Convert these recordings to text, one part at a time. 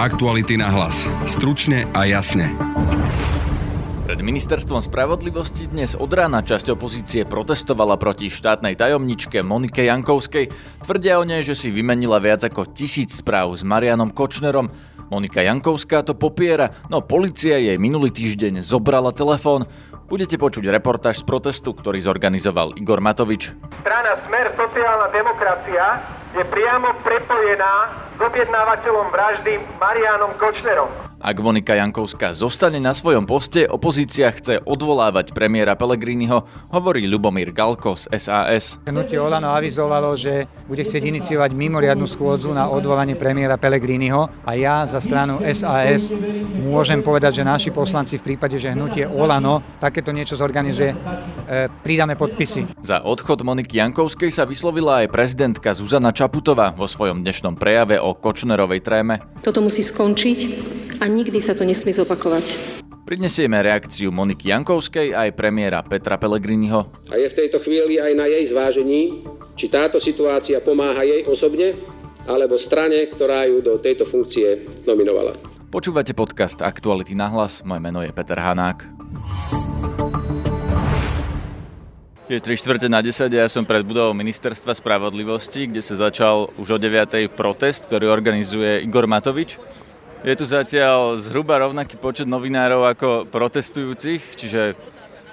Aktuality na hlas. Stručne a jasne. Pred ministerstvom spravodlivosti dnes od rána časť opozície protestovala proti štátnej tajomničke Monike Jankovskej. Tvrdia o nej, že si vymenila viac ako tisíc správ s Marianom Kočnerom. Monika Jankovská to popiera, no policia jej minulý týždeň zobrala telefón. Budete počuť reportáž z protestu, ktorý zorganizoval Igor Matovič. Strana Smer sociálna demokracia je priamo prepojená s objednávateľom vraždy Marianom Kočnerom. Ak Monika Jankovská zostane na svojom poste, opozícia chce odvolávať premiéra Pellegriniho, hovorí Lubomír Galko z SAS. Hnutie Olano avizovalo, že bude chcieť iniciovať mimoriadnu schôdzu na odvolanie premiéra Pellegriniho a ja za stranu SAS môžem povedať, že naši poslanci v prípade, že hnutie Olano takéto niečo zorganizuje, e, pridáme podpisy. Za odchod Moniky Jankovskej sa vyslovila aj prezidentka Zuzana Čaputová vo svojom dnešnom prejave o Kočnerovej tréme. Toto musí skončiť a nikdy sa to nesmie zopakovať. Prinesieme reakciu Moniky Jankovskej aj premiéra Petra Pellegriniho. A je v tejto chvíli aj na jej zvážení, či táto situácia pomáha jej osobne alebo strane, ktorá ju do tejto funkcie nominovala. Počúvate podcast Aktuality na hlas, moje meno je Peter Hanák. Je 3 čtvrte na 10 ja som pred budovou Ministerstva spravodlivosti, kde sa začal už o 9. protest, ktorý organizuje Igor Matovič. Je tu zatiaľ zhruba rovnaký počet novinárov ako protestujúcich, čiže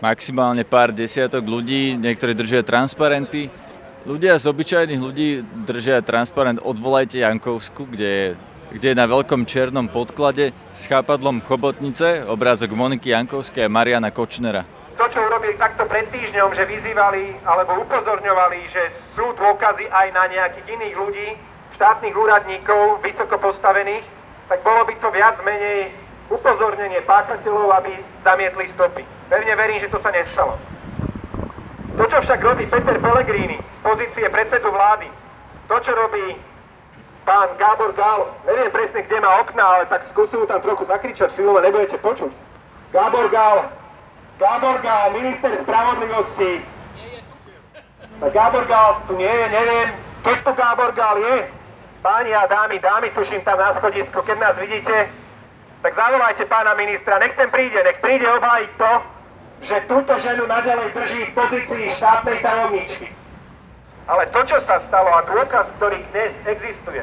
maximálne pár desiatok ľudí, niektorí držia transparenty. Ľudia z obyčajných ľudí držia transparent Odvolajte Jankovsku, kde je, kde je na veľkom černom podklade s chápadlom chobotnice obrázok Moniky Jankovskej a Mariana Kočnera. To, čo urobili takto pred týždňom, že vyzývali alebo upozorňovali, že sú dôkazy aj na nejakých iných ľudí, štátnych úradníkov, vysoko postavených, tak bolo by to viac menej upozornenie páchateľov, aby zamietli stopy. Pevne verím, že to sa nestalo. To, čo však robí Peter Pellegrini z pozície predsedu vlády, to, čo robí pán Gábor Gál, neviem presne, kde má okna, ale tak skúsim tam trochu zakričať chvíľu, nebudete počuť. Gábor Gál, Gábor minister spravodlivosti. Tak Gábor tu nie je, neviem, keď tu Gábor je, Páni a dámy, dámy, tuším tam na schodisku, keď nás vidíte, tak zavolajte pána ministra, nech sem príde, nech príde obhájiť to, že túto ženu naďalej drží v pozícii štátnej tajomničky. Ale to, čo sa stalo a dôkaz, ktorý dnes existuje,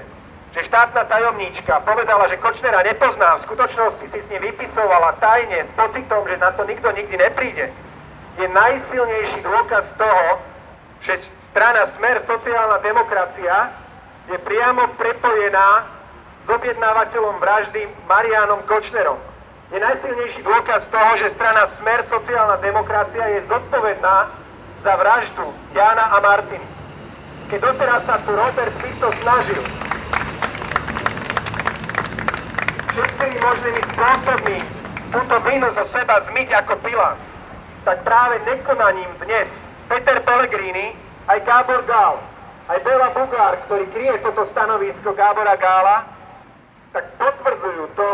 že štátna tajomníčka povedala, že Kočnera nepozná, v skutočnosti si s ním vypisovala tajne s pocitom, že na to nikto nikdy nepríde, je najsilnejší dôkaz toho, že strana Smer sociálna demokracia je priamo prepojená s objednávateľom vraždy Marianom Kočnerom. Je najsilnejší dôkaz toho, že strana Smer sociálna demokracia je zodpovedná za vraždu Jana a Martiny. Keď doteraz sa tu Robert Fico snažil všetkými možnými spôsobmi túto vinu zo seba zmyť ako Pilát, tak práve nekonaním dnes Peter Pellegrini aj Gábor Gál aj Bela Bugár, ktorý kryje toto stanovisko Gábora Gála, tak potvrdzujú to,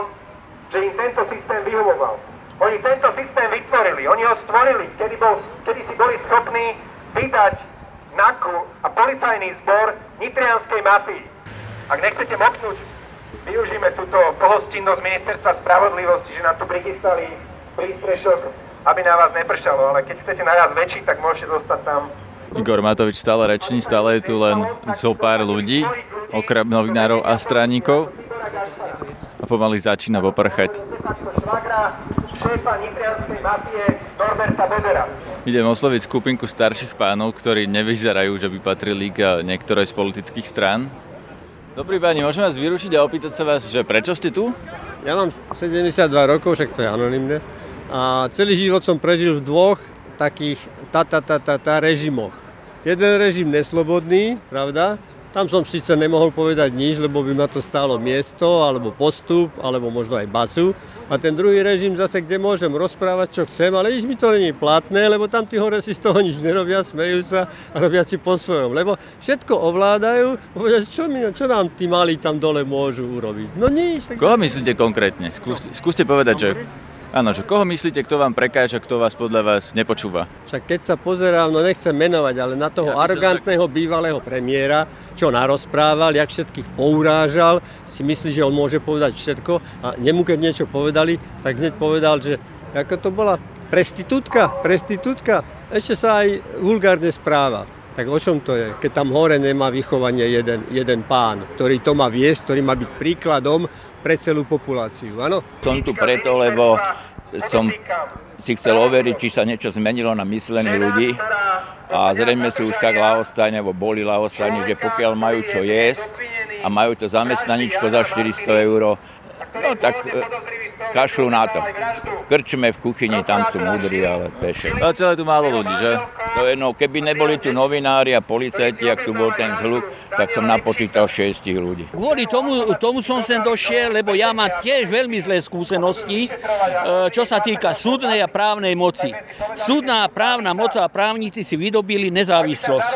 že im tento systém vyhovoval. Oni tento systém vytvorili, oni ho stvorili, kedy, bol, kedy si boli schopní vydať NAKU a policajný zbor nitrianskej mafii. Ak nechcete moknúť, využíme túto pohostinnosť ministerstva spravodlivosti, že nám tu prichystali prístrešok, aby na vás nepršalo, ale keď chcete naraz väčší, tak môžete zostať tam Igor Matovič stále reční, stále je tu len zo pár ľudí, okrem novinárov a straníkov. A pomaly začína poprchať. Idem osloviť skupinku starších pánov, ktorí nevyzerajú, že by patrili k niektorej z politických strán. Dobrý páni, môžem vás vyručiť a opýtať sa vás, že prečo ste tu? Ja mám 72 rokov, však to je anonimné. A celý život som prežil v dvoch takých ta, ta, ta, ta, ta režimoch. Jeden režim neslobodný, pravda, tam som síce nemohol povedať nič, lebo by ma to stálo miesto, alebo postup, alebo možno aj basu. A ten druhý režim zase, kde môžem rozprávať, čo chcem, ale nič mi to není platné, lebo tam tí hore si z toho nič nerobia, smejú sa a robia si po svojom. Lebo všetko ovládajú, povedia, čo, mi, čo nám tí malí tam dole môžu urobiť. No nič. Tak... Koho myslíte konkrétne? Skúste, skúste povedať, že Áno, že koho myslíte, kto vám prekáža, kto vás podľa vás nepočúva? Však keď sa pozerám, no nechcem menovať, ale na toho ja arogantného tak... bývalého premiéra, čo narozprával, jak všetkých pourážal, si myslí, že on môže povedať všetko a nemu keď niečo povedali, tak hneď povedal, že ako to bola prestitútka, prestitútka, ešte sa aj vulgárne správa. Tak o čom to je, keď tam hore nemá vychovanie jeden, jeden pán, ktorý to má viesť, ktorý má byť príkladom pre celú populáciu, áno? Som tu preto, lebo som si chcel overiť, či sa niečo zmenilo na myslení ľudí a zrejme sú už tak lahostajní, alebo boli lahostajní, že pokiaľ majú čo jesť a majú to zamestnaničko za 400 eur, no tak kašľú na to. V krčme, v kuchyni, tam sú múdri, ale peše. A celé tu málo ľudí, že? To je, no, keby neboli tu novinári a policajti, ak tu bol ten zhluk, tak som napočítal 6 ľudí. Kvôli tomu, tomu som sem došiel, lebo ja mám tiež veľmi zlé skúsenosti, e, čo sa týka súdnej a právnej moci. Súdna a právna moc a právnici si vydobili nezávislosť.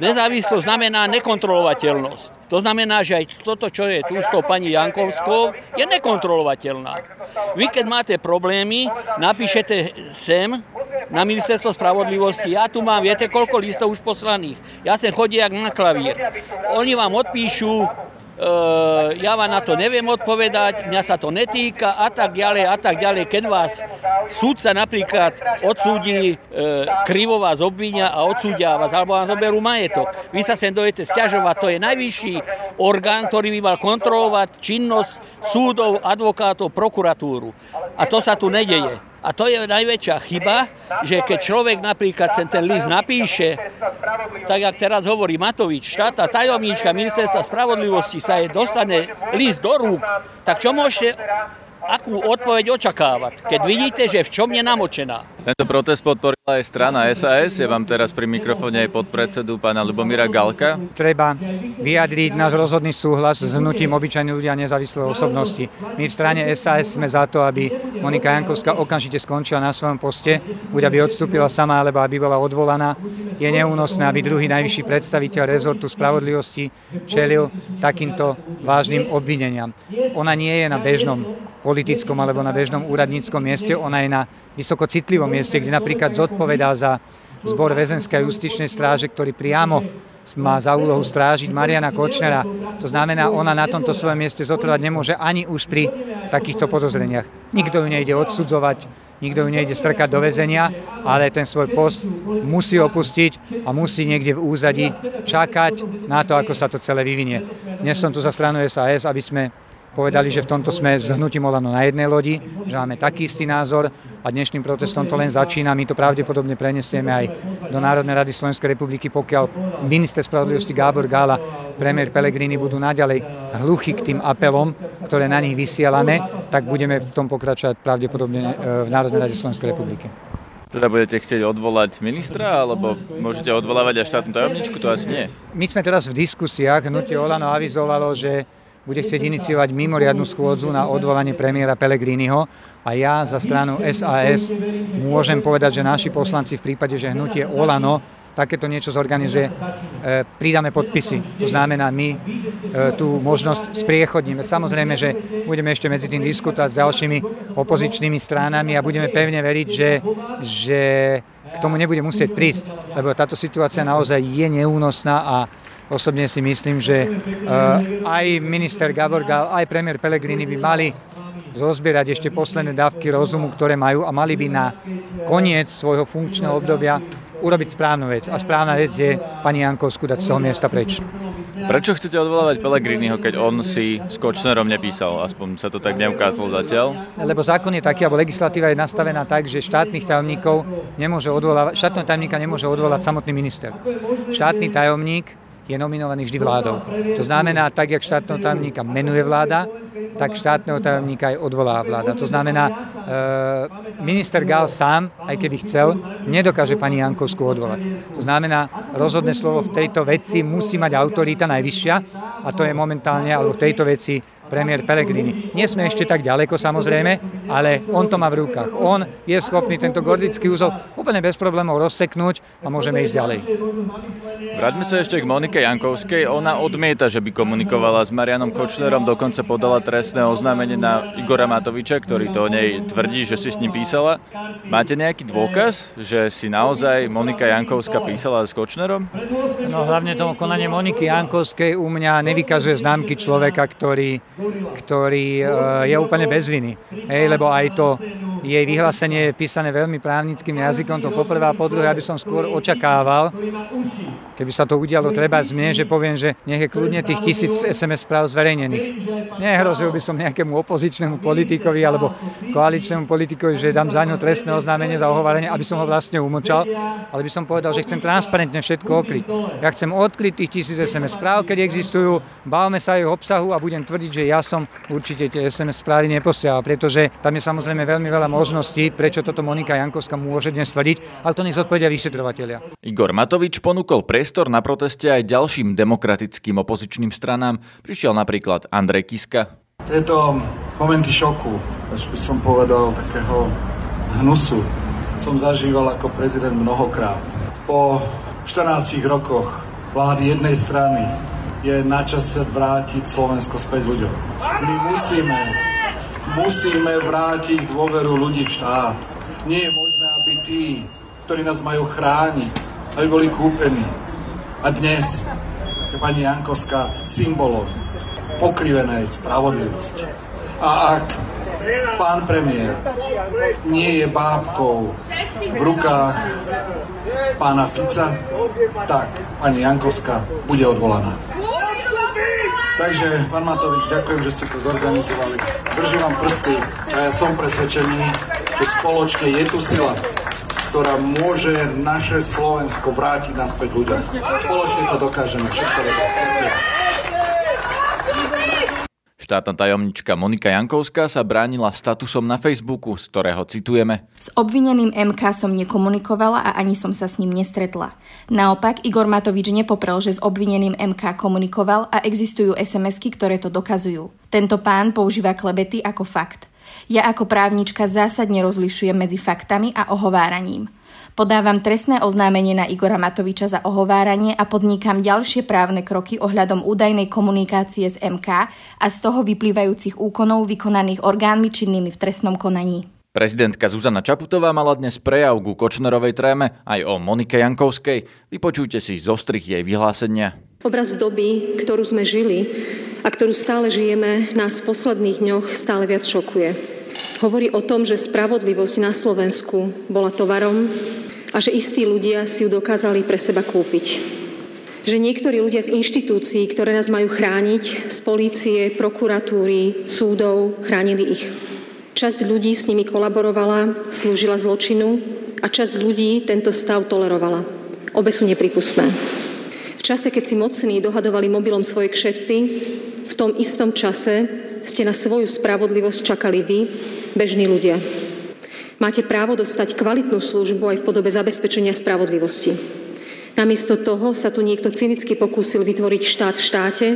Nezávislosť znamená nekontrolovateľnosť. To znamená, že aj toto, čo je tu s tou pani Jankovskou, je nekontrolovateľná. Vy, keď máte problémy, napíšete sem na ministerstvo spravodlivosti. Ja tu mám, viete, koľko listov už poslaných. Ja sem chodí jak na klavír. Oni vám odpíšu ja vám na to neviem odpovedať, mňa sa to netýka a tak ďalej a tak ďalej. Keď vás súdca napríklad odsúdi, e, krivo vás obvinia a odsúdia vás, alebo vám zoberú majetok. Vy sa sem dojete stiažovať, to je najvyšší orgán, ktorý by mal kontrolovať činnosť súdov, advokátov, prokuratúru. A to sa tu nedeje. A to je najväčšia chyba, že keď človek napríklad sem ten list napíše, tak jak teraz hovorí Matovič, štátna tajomníčka ministerstva spravodlivosti sa jej dostane list do rúk, tak čo môžete akú odpoveď očakávať, keď vidíte, že v čom je namočená. Tento protest podporila aj strana SAS. Ja vám teraz pri mikrofóne aj podpredsedu pána Lubomíra Galka. Treba vyjadriť náš rozhodný súhlas s hnutím obyčajných ľudia a nezávislé osobnosti. My v strane SAS sme za to, aby Monika Jankovská okamžite skončila na svojom poste, buď aby odstúpila sama, alebo aby bola odvolaná. Je neúnosné, aby druhý najvyšší predstaviteľ rezortu spravodlivosti čelil takýmto vážnym obvineniam. Ona nie je na bežnom politickom alebo na bežnom úradníckom mieste, ona je na vysoko citlivom mieste, kde napríklad zodpovedá za zbor väzenskej justičnej stráže, ktorý priamo má za úlohu strážiť Mariana Kočnera. To znamená, ona na tomto svojom mieste zotrvať nemôže ani už pri takýchto podozreniach. Nikto ju nejde odsudzovať, nikto ju nejde strkať do väzenia, ale ten svoj post musí opustiť a musí niekde v úzadi čakať na to, ako sa to celé vyvinie. Dnes som tu za stranu SAS, aby sme povedali, že v tomto sme s hnutím Olano na jednej lodi, že máme taký istý názor a dnešným protestom to len začína. My to pravdepodobne prenesieme aj do Národnej rady Slovenskej republiky, pokiaľ minister spravodlivosti Gábor Gála, premiér Pelegrini budú naďalej hluchy k tým apelom, ktoré na nich vysielame, tak budeme v tom pokračovať pravdepodobne e, v Národnej rade Slovenskej republiky. Teda budete chcieť odvolať ministra, alebo môžete odvolávať aj štátnu tajomničku? To asi nie. My sme teraz v diskusiách. Hnutie Olano avizovalo, že bude chcieť iniciovať mimoriadnu schôdzu na odvolanie premiéra Pellegriniho a ja za stranu SAS môžem povedať, že naši poslanci v prípade, že hnutie Olano takéto niečo zorganizuje, e, pridáme podpisy. To znamená, my e, tú možnosť spriechodníme. Samozrejme, že budeme ešte medzi tým diskutovať s ďalšími opozičnými stranami a budeme pevne veriť, že, že k tomu nebude musieť prísť, lebo táto situácia naozaj je neúnosná a Osobne si myslím, že eh, aj minister Gaborga, aj premiér Pellegrini by mali zozbierať ešte posledné dávky rozumu, ktoré majú a mali by na koniec svojho funkčného obdobia urobiť správnu vec. A správna vec je pani Jankovsku dať z toho miesta preč. Prečo chcete odvolávať Pellegriniho, keď on si s Kočnerom nepísal? Aspoň sa to tak neukázalo zatiaľ. Lebo zákon je taký, alebo legislatíva je nastavená tak, že štátnych tajomníkov nemôže odvolávať, štátneho tajomníka nemôže odvolať samotný minister. Štátny tajomník je nominovaný vždy vládou. To znamená, tak, jak štátneho tajomníka menuje vláda, tak štátneho tajomníka aj odvolá vláda. To znamená, e, minister Gál sám, aj keby chcel, nedokáže pani Jankovskú odvolať. To znamená, rozhodné slovo v tejto veci musí mať autorita najvyššia a to je momentálne, alebo v tejto veci premiér Pellegrini. Nie sme ešte tak ďaleko samozrejme, ale on to má v rukách. On je schopný tento gordický úzol úplne bez problémov rozseknúť a môžeme ísť ďalej. Vráťme sa ešte k Monike Jankovskej. Ona odmieta, že by komunikovala s Marianom Kočnerom, dokonca podala trest trestné oznámenie na Igora Matoviča, ktorý to o nej tvrdí, že si s ním písala. Máte nejaký dôkaz, že si naozaj Monika Jankovská písala s Kočnerom? No hlavne to konanie Moniky Jankovskej u mňa nevykazuje známky človeka, ktorý, ktorý e, je úplne bez viny. Hej, lebo aj to jej vyhlásenie je písané veľmi právnickým jazykom, to poprvé a po druhé, aby som skôr očakával, keby sa to udialo treba zmien, že poviem, že nech je kľudne tých tisíc SMS správ zverejnených. Nehrozil by som nejakému opozičnému politikovi alebo koaličnému politikovi, že dám za ňo trestné oznámenie za ohovárenie, aby som ho vlastne umlčal, ale by som povedal, že chcem transparentne všetko okryť. Ja chcem odkryť tých tisíc SMS správ, keď existujú, bavme sa aj obsahu a budem tvrdiť, že ja som určite tie SMS správy neposielal, pretože tam je samozrejme veľmi veľa možností, prečo toto Monika Jankovská môže dnes tvrdiť, ale to nech zodpovedia vyšetrovateľia. Igor Matovič ponúkol priestor na proteste aj ďalším demokratickým opozičným stranám. Prišiel napríklad Andrej Kiska. Tieto momenty šoku, až by som povedal takého hnusu, som zažíval ako prezident mnohokrát. Po 14 rokoch vlády jednej strany je na čase vrátiť Slovensko späť ľuďom. My musíme, musíme vrátiť dôveru ľudí v štát. Nie je možné, aby tí, ktorí nás majú chrániť, aby boli kúpení. A dnes je pani Jankovská symbolom pokrivenej spravodlivosti. A ak pán premiér nie je bábkou v rukách pána Fica, tak pani Jankovská bude odvolaná. Takže, pán Matovič, ďakujem, že ste to zorganizovali. Držím vám prsty a ja som presvedčený, že spoločne je tu sila, ktorá môže naše Slovensko vrátiť naspäť ľuďom. Spoločne to dokážeme. Všetko dobré. Štátna tajomnička Monika Jankovská sa bránila statusom na Facebooku, z ktorého citujeme. S obvineným MK som nekomunikovala a ani som sa s ním nestretla. Naopak, Igor Matovič nepoprel, že s obvineným MK komunikoval a existujú SMS-ky, ktoré to dokazujú. Tento pán používa klebety ako fakt. Ja ako právnička zásadne rozlišujem medzi faktami a ohováraním. Podávam trestné oznámenie na Igora Matoviča za ohováranie a podnikam ďalšie právne kroky ohľadom údajnej komunikácie z MK a z toho vyplývajúcich úkonov vykonaných orgánmi činnými v trestnom konaní. Prezidentka Zuzana Čaputová mala dnes prejav ku Kočnerovej tréme aj o Monike Jankovskej. Vypočujte si zostrih jej vyhlásenia. Obraz doby, ktorú sme žili a ktorú stále žijeme, nás v posledných dňoch stále viac šokuje. Hovorí o tom, že spravodlivosť na Slovensku bola tovarom, a že istí ľudia si ju dokázali pre seba kúpiť. Že niektorí ľudia z inštitúcií, ktoré nás majú chrániť, z polície, prokuratúry, súdov, chránili ich. Časť ľudí s nimi kolaborovala, slúžila zločinu a časť ľudí tento stav tolerovala. Obe sú nepripustné. V čase, keď si mocní dohadovali mobilom svoje kšefty, v tom istom čase ste na svoju spravodlivosť čakali vy, bežní ľudia. Máte právo dostať kvalitnú službu aj v podobe zabezpečenia spravodlivosti. Namiesto toho sa tu niekto cynicky pokúsil vytvoriť štát v štáte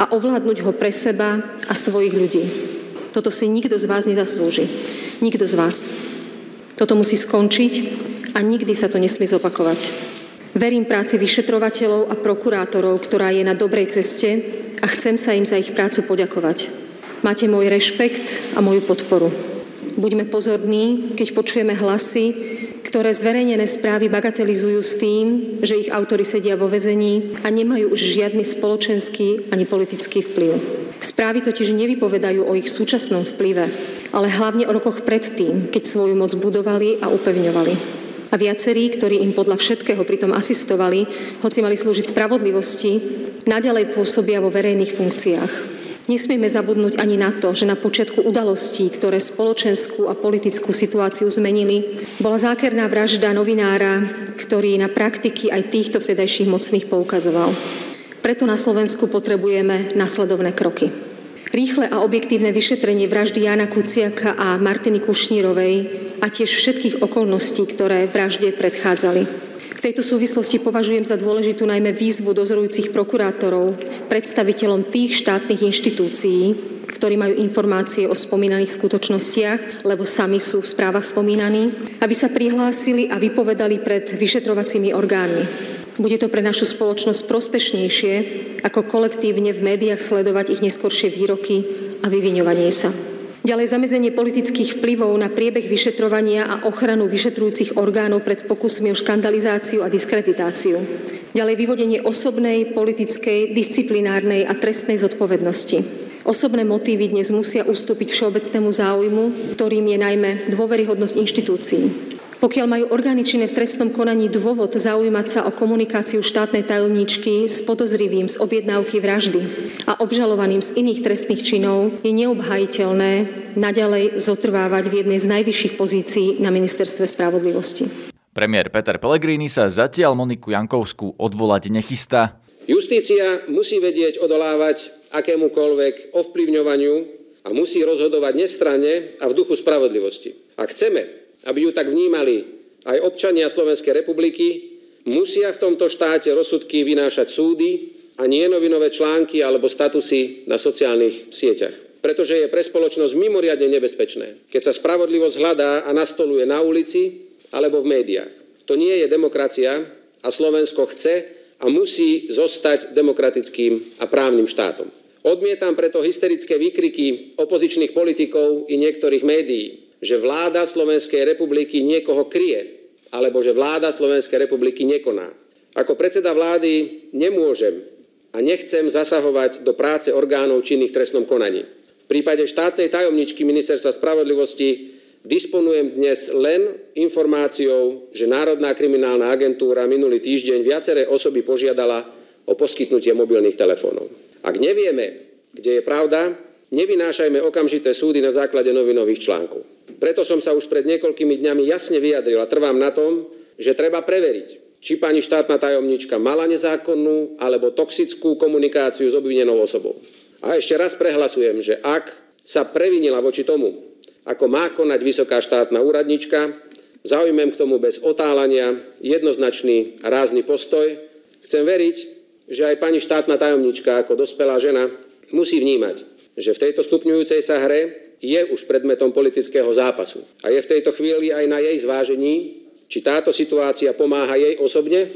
a ovládnuť ho pre seba a svojich ľudí. Toto si nikto z vás nezaslúži. Nikto z vás. Toto musí skončiť a nikdy sa to nesmie zopakovať. Verím práci vyšetrovateľov a prokurátorov, ktorá je na dobrej ceste a chcem sa im za ich prácu poďakovať. Máte môj rešpekt a moju podporu. Buďme pozorní, keď počujeme hlasy, ktoré zverejnené správy bagatelizujú s tým, že ich autory sedia vo vezení a nemajú už žiadny spoločenský ani politický vplyv. Správy totiž nevypovedajú o ich súčasnom vplyve, ale hlavne o rokoch predtým, keď svoju moc budovali a upevňovali. A viacerí, ktorí im podľa všetkého pritom asistovali, hoci mali slúžiť spravodlivosti, naďalej pôsobia vo verejných funkciách. Nesmieme zabudnúť ani na to, že na počiatku udalostí, ktoré spoločenskú a politickú situáciu zmenili, bola zákerná vražda novinára, ktorý na praktiky aj týchto vtedajších mocných poukazoval. Preto na Slovensku potrebujeme nasledovné kroky. Rýchle a objektívne vyšetrenie vraždy Jana Kuciaka a Martiny Kušnírovej a tiež všetkých okolností, ktoré vražde predchádzali tejto súvislosti považujem za dôležitú najmä výzvu dozorujúcich prokurátorov, predstaviteľom tých štátnych inštitúcií, ktorí majú informácie o spomínaných skutočnostiach, lebo sami sú v správach spomínaní, aby sa prihlásili a vypovedali pred vyšetrovacími orgánmi. Bude to pre našu spoločnosť prospešnejšie, ako kolektívne v médiách sledovať ich neskoršie výroky a vyviňovanie sa. Ďalej zamedzenie politických vplyvov na priebeh vyšetrovania a ochranu vyšetrujúcich orgánov pred pokusmi o škandalizáciu a diskreditáciu. Ďalej vyvodenie osobnej, politickej, disciplinárnej a trestnej zodpovednosti. Osobné motívy dnes musia ustúpiť všeobecnému záujmu, ktorým je najmä dôveryhodnosť inštitúcií. Pokiaľ majú orgány činné v trestnom konaní dôvod zaujímať sa o komunikáciu štátnej tajomničky s podozrivým z objednávky vraždy a obžalovaným z iných trestných činov, je neobhajiteľné naďalej zotrvávať v jednej z najvyšších pozícií na ministerstve spravodlivosti. Premiér Peter Pellegrini sa zatiaľ Moniku Jankovskú odvolať nechystá. Justícia musí vedieť odolávať akémukoľvek ovplyvňovaniu a musí rozhodovať nestranne a v duchu spravodlivosti. Ak chceme, aby ju tak vnímali aj občania Slovenskej republiky, musia v tomto štáte rozsudky vynášať súdy a nie novinové články alebo statusy na sociálnych sieťach. Pretože je pre spoločnosť mimoriadne nebezpečné, keď sa spravodlivosť hľadá a nastoluje na ulici alebo v médiách. To nie je demokracia a Slovensko chce a musí zostať demokratickým a právnym štátom. Odmietam preto hysterické výkriky opozičných politikov i niektorých médií, že vláda Slovenskej republiky niekoho kryje, alebo že vláda Slovenskej republiky nekoná. Ako predseda vlády nemôžem a nechcem zasahovať do práce orgánov činných v trestnom konaní. V prípade štátnej tajomničky Ministerstva spravodlivosti disponujem dnes len informáciou, že Národná kriminálna agentúra minulý týždeň viaceré osoby požiadala o poskytnutie mobilných telefónov. Ak nevieme, kde je pravda, nevynášajme okamžité súdy na základe novinových článkov. Preto som sa už pred niekoľkými dňami jasne vyjadril a trvám na tom, že treba preveriť, či pani štátna tajomnička mala nezákonnú alebo toxickú komunikáciu s obvinenou osobou. A ešte raz prehlasujem, že ak sa previnila voči tomu, ako má konať vysoká štátna úradnička, zaujmem k tomu bez otálania jednoznačný a rázny postoj. Chcem veriť, že aj pani štátna tajomnička ako dospelá žena musí vnímať, že v tejto stupňujúcej sa hre je už predmetom politického zápasu. A je v tejto chvíli aj na jej zvážení, či táto situácia pomáha jej osobne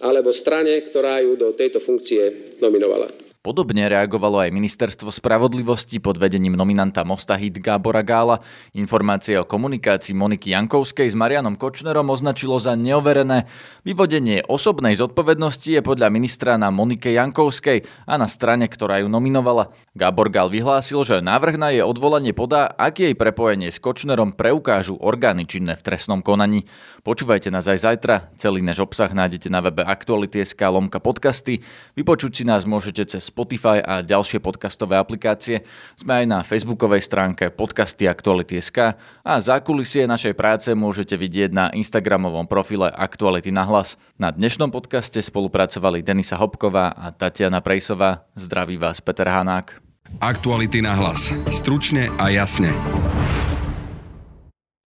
alebo strane, ktorá ju do tejto funkcie nominovala. Podobne reagovalo aj Ministerstvo spravodlivosti pod vedením nominanta Mosta Hit Gábora Gála. Informácie o komunikácii Moniky Jankovskej s Marianom Kočnerom označilo za neoverené. Vyvodenie osobnej zodpovednosti je podľa ministra na Monike Jankovskej a na strane, ktorá ju nominovala. Gábor Gál vyhlásil, že návrh na jej odvolanie podá, ak jej prepojenie s Kočnerom preukážu orgány činné v trestnom konaní. Počúvajte nás aj zajtra. Celý náš obsah nájdete na webe Aktuality.sk lomka podcasty. Vypočuť si nás môžete cez Spotify a ďalšie podcastové aplikácie. Sme aj na facebookovej stránke podcasty Aktuality.sk a zákulisie našej práce môžete vidieť na Instagramovom profile Aktuality na hlas. Na dnešnom podcaste spolupracovali Denisa Hopková a Tatiana Prejsová. Zdraví vás Peter Hanák. Aktuality na hlas. Stručne a jasne.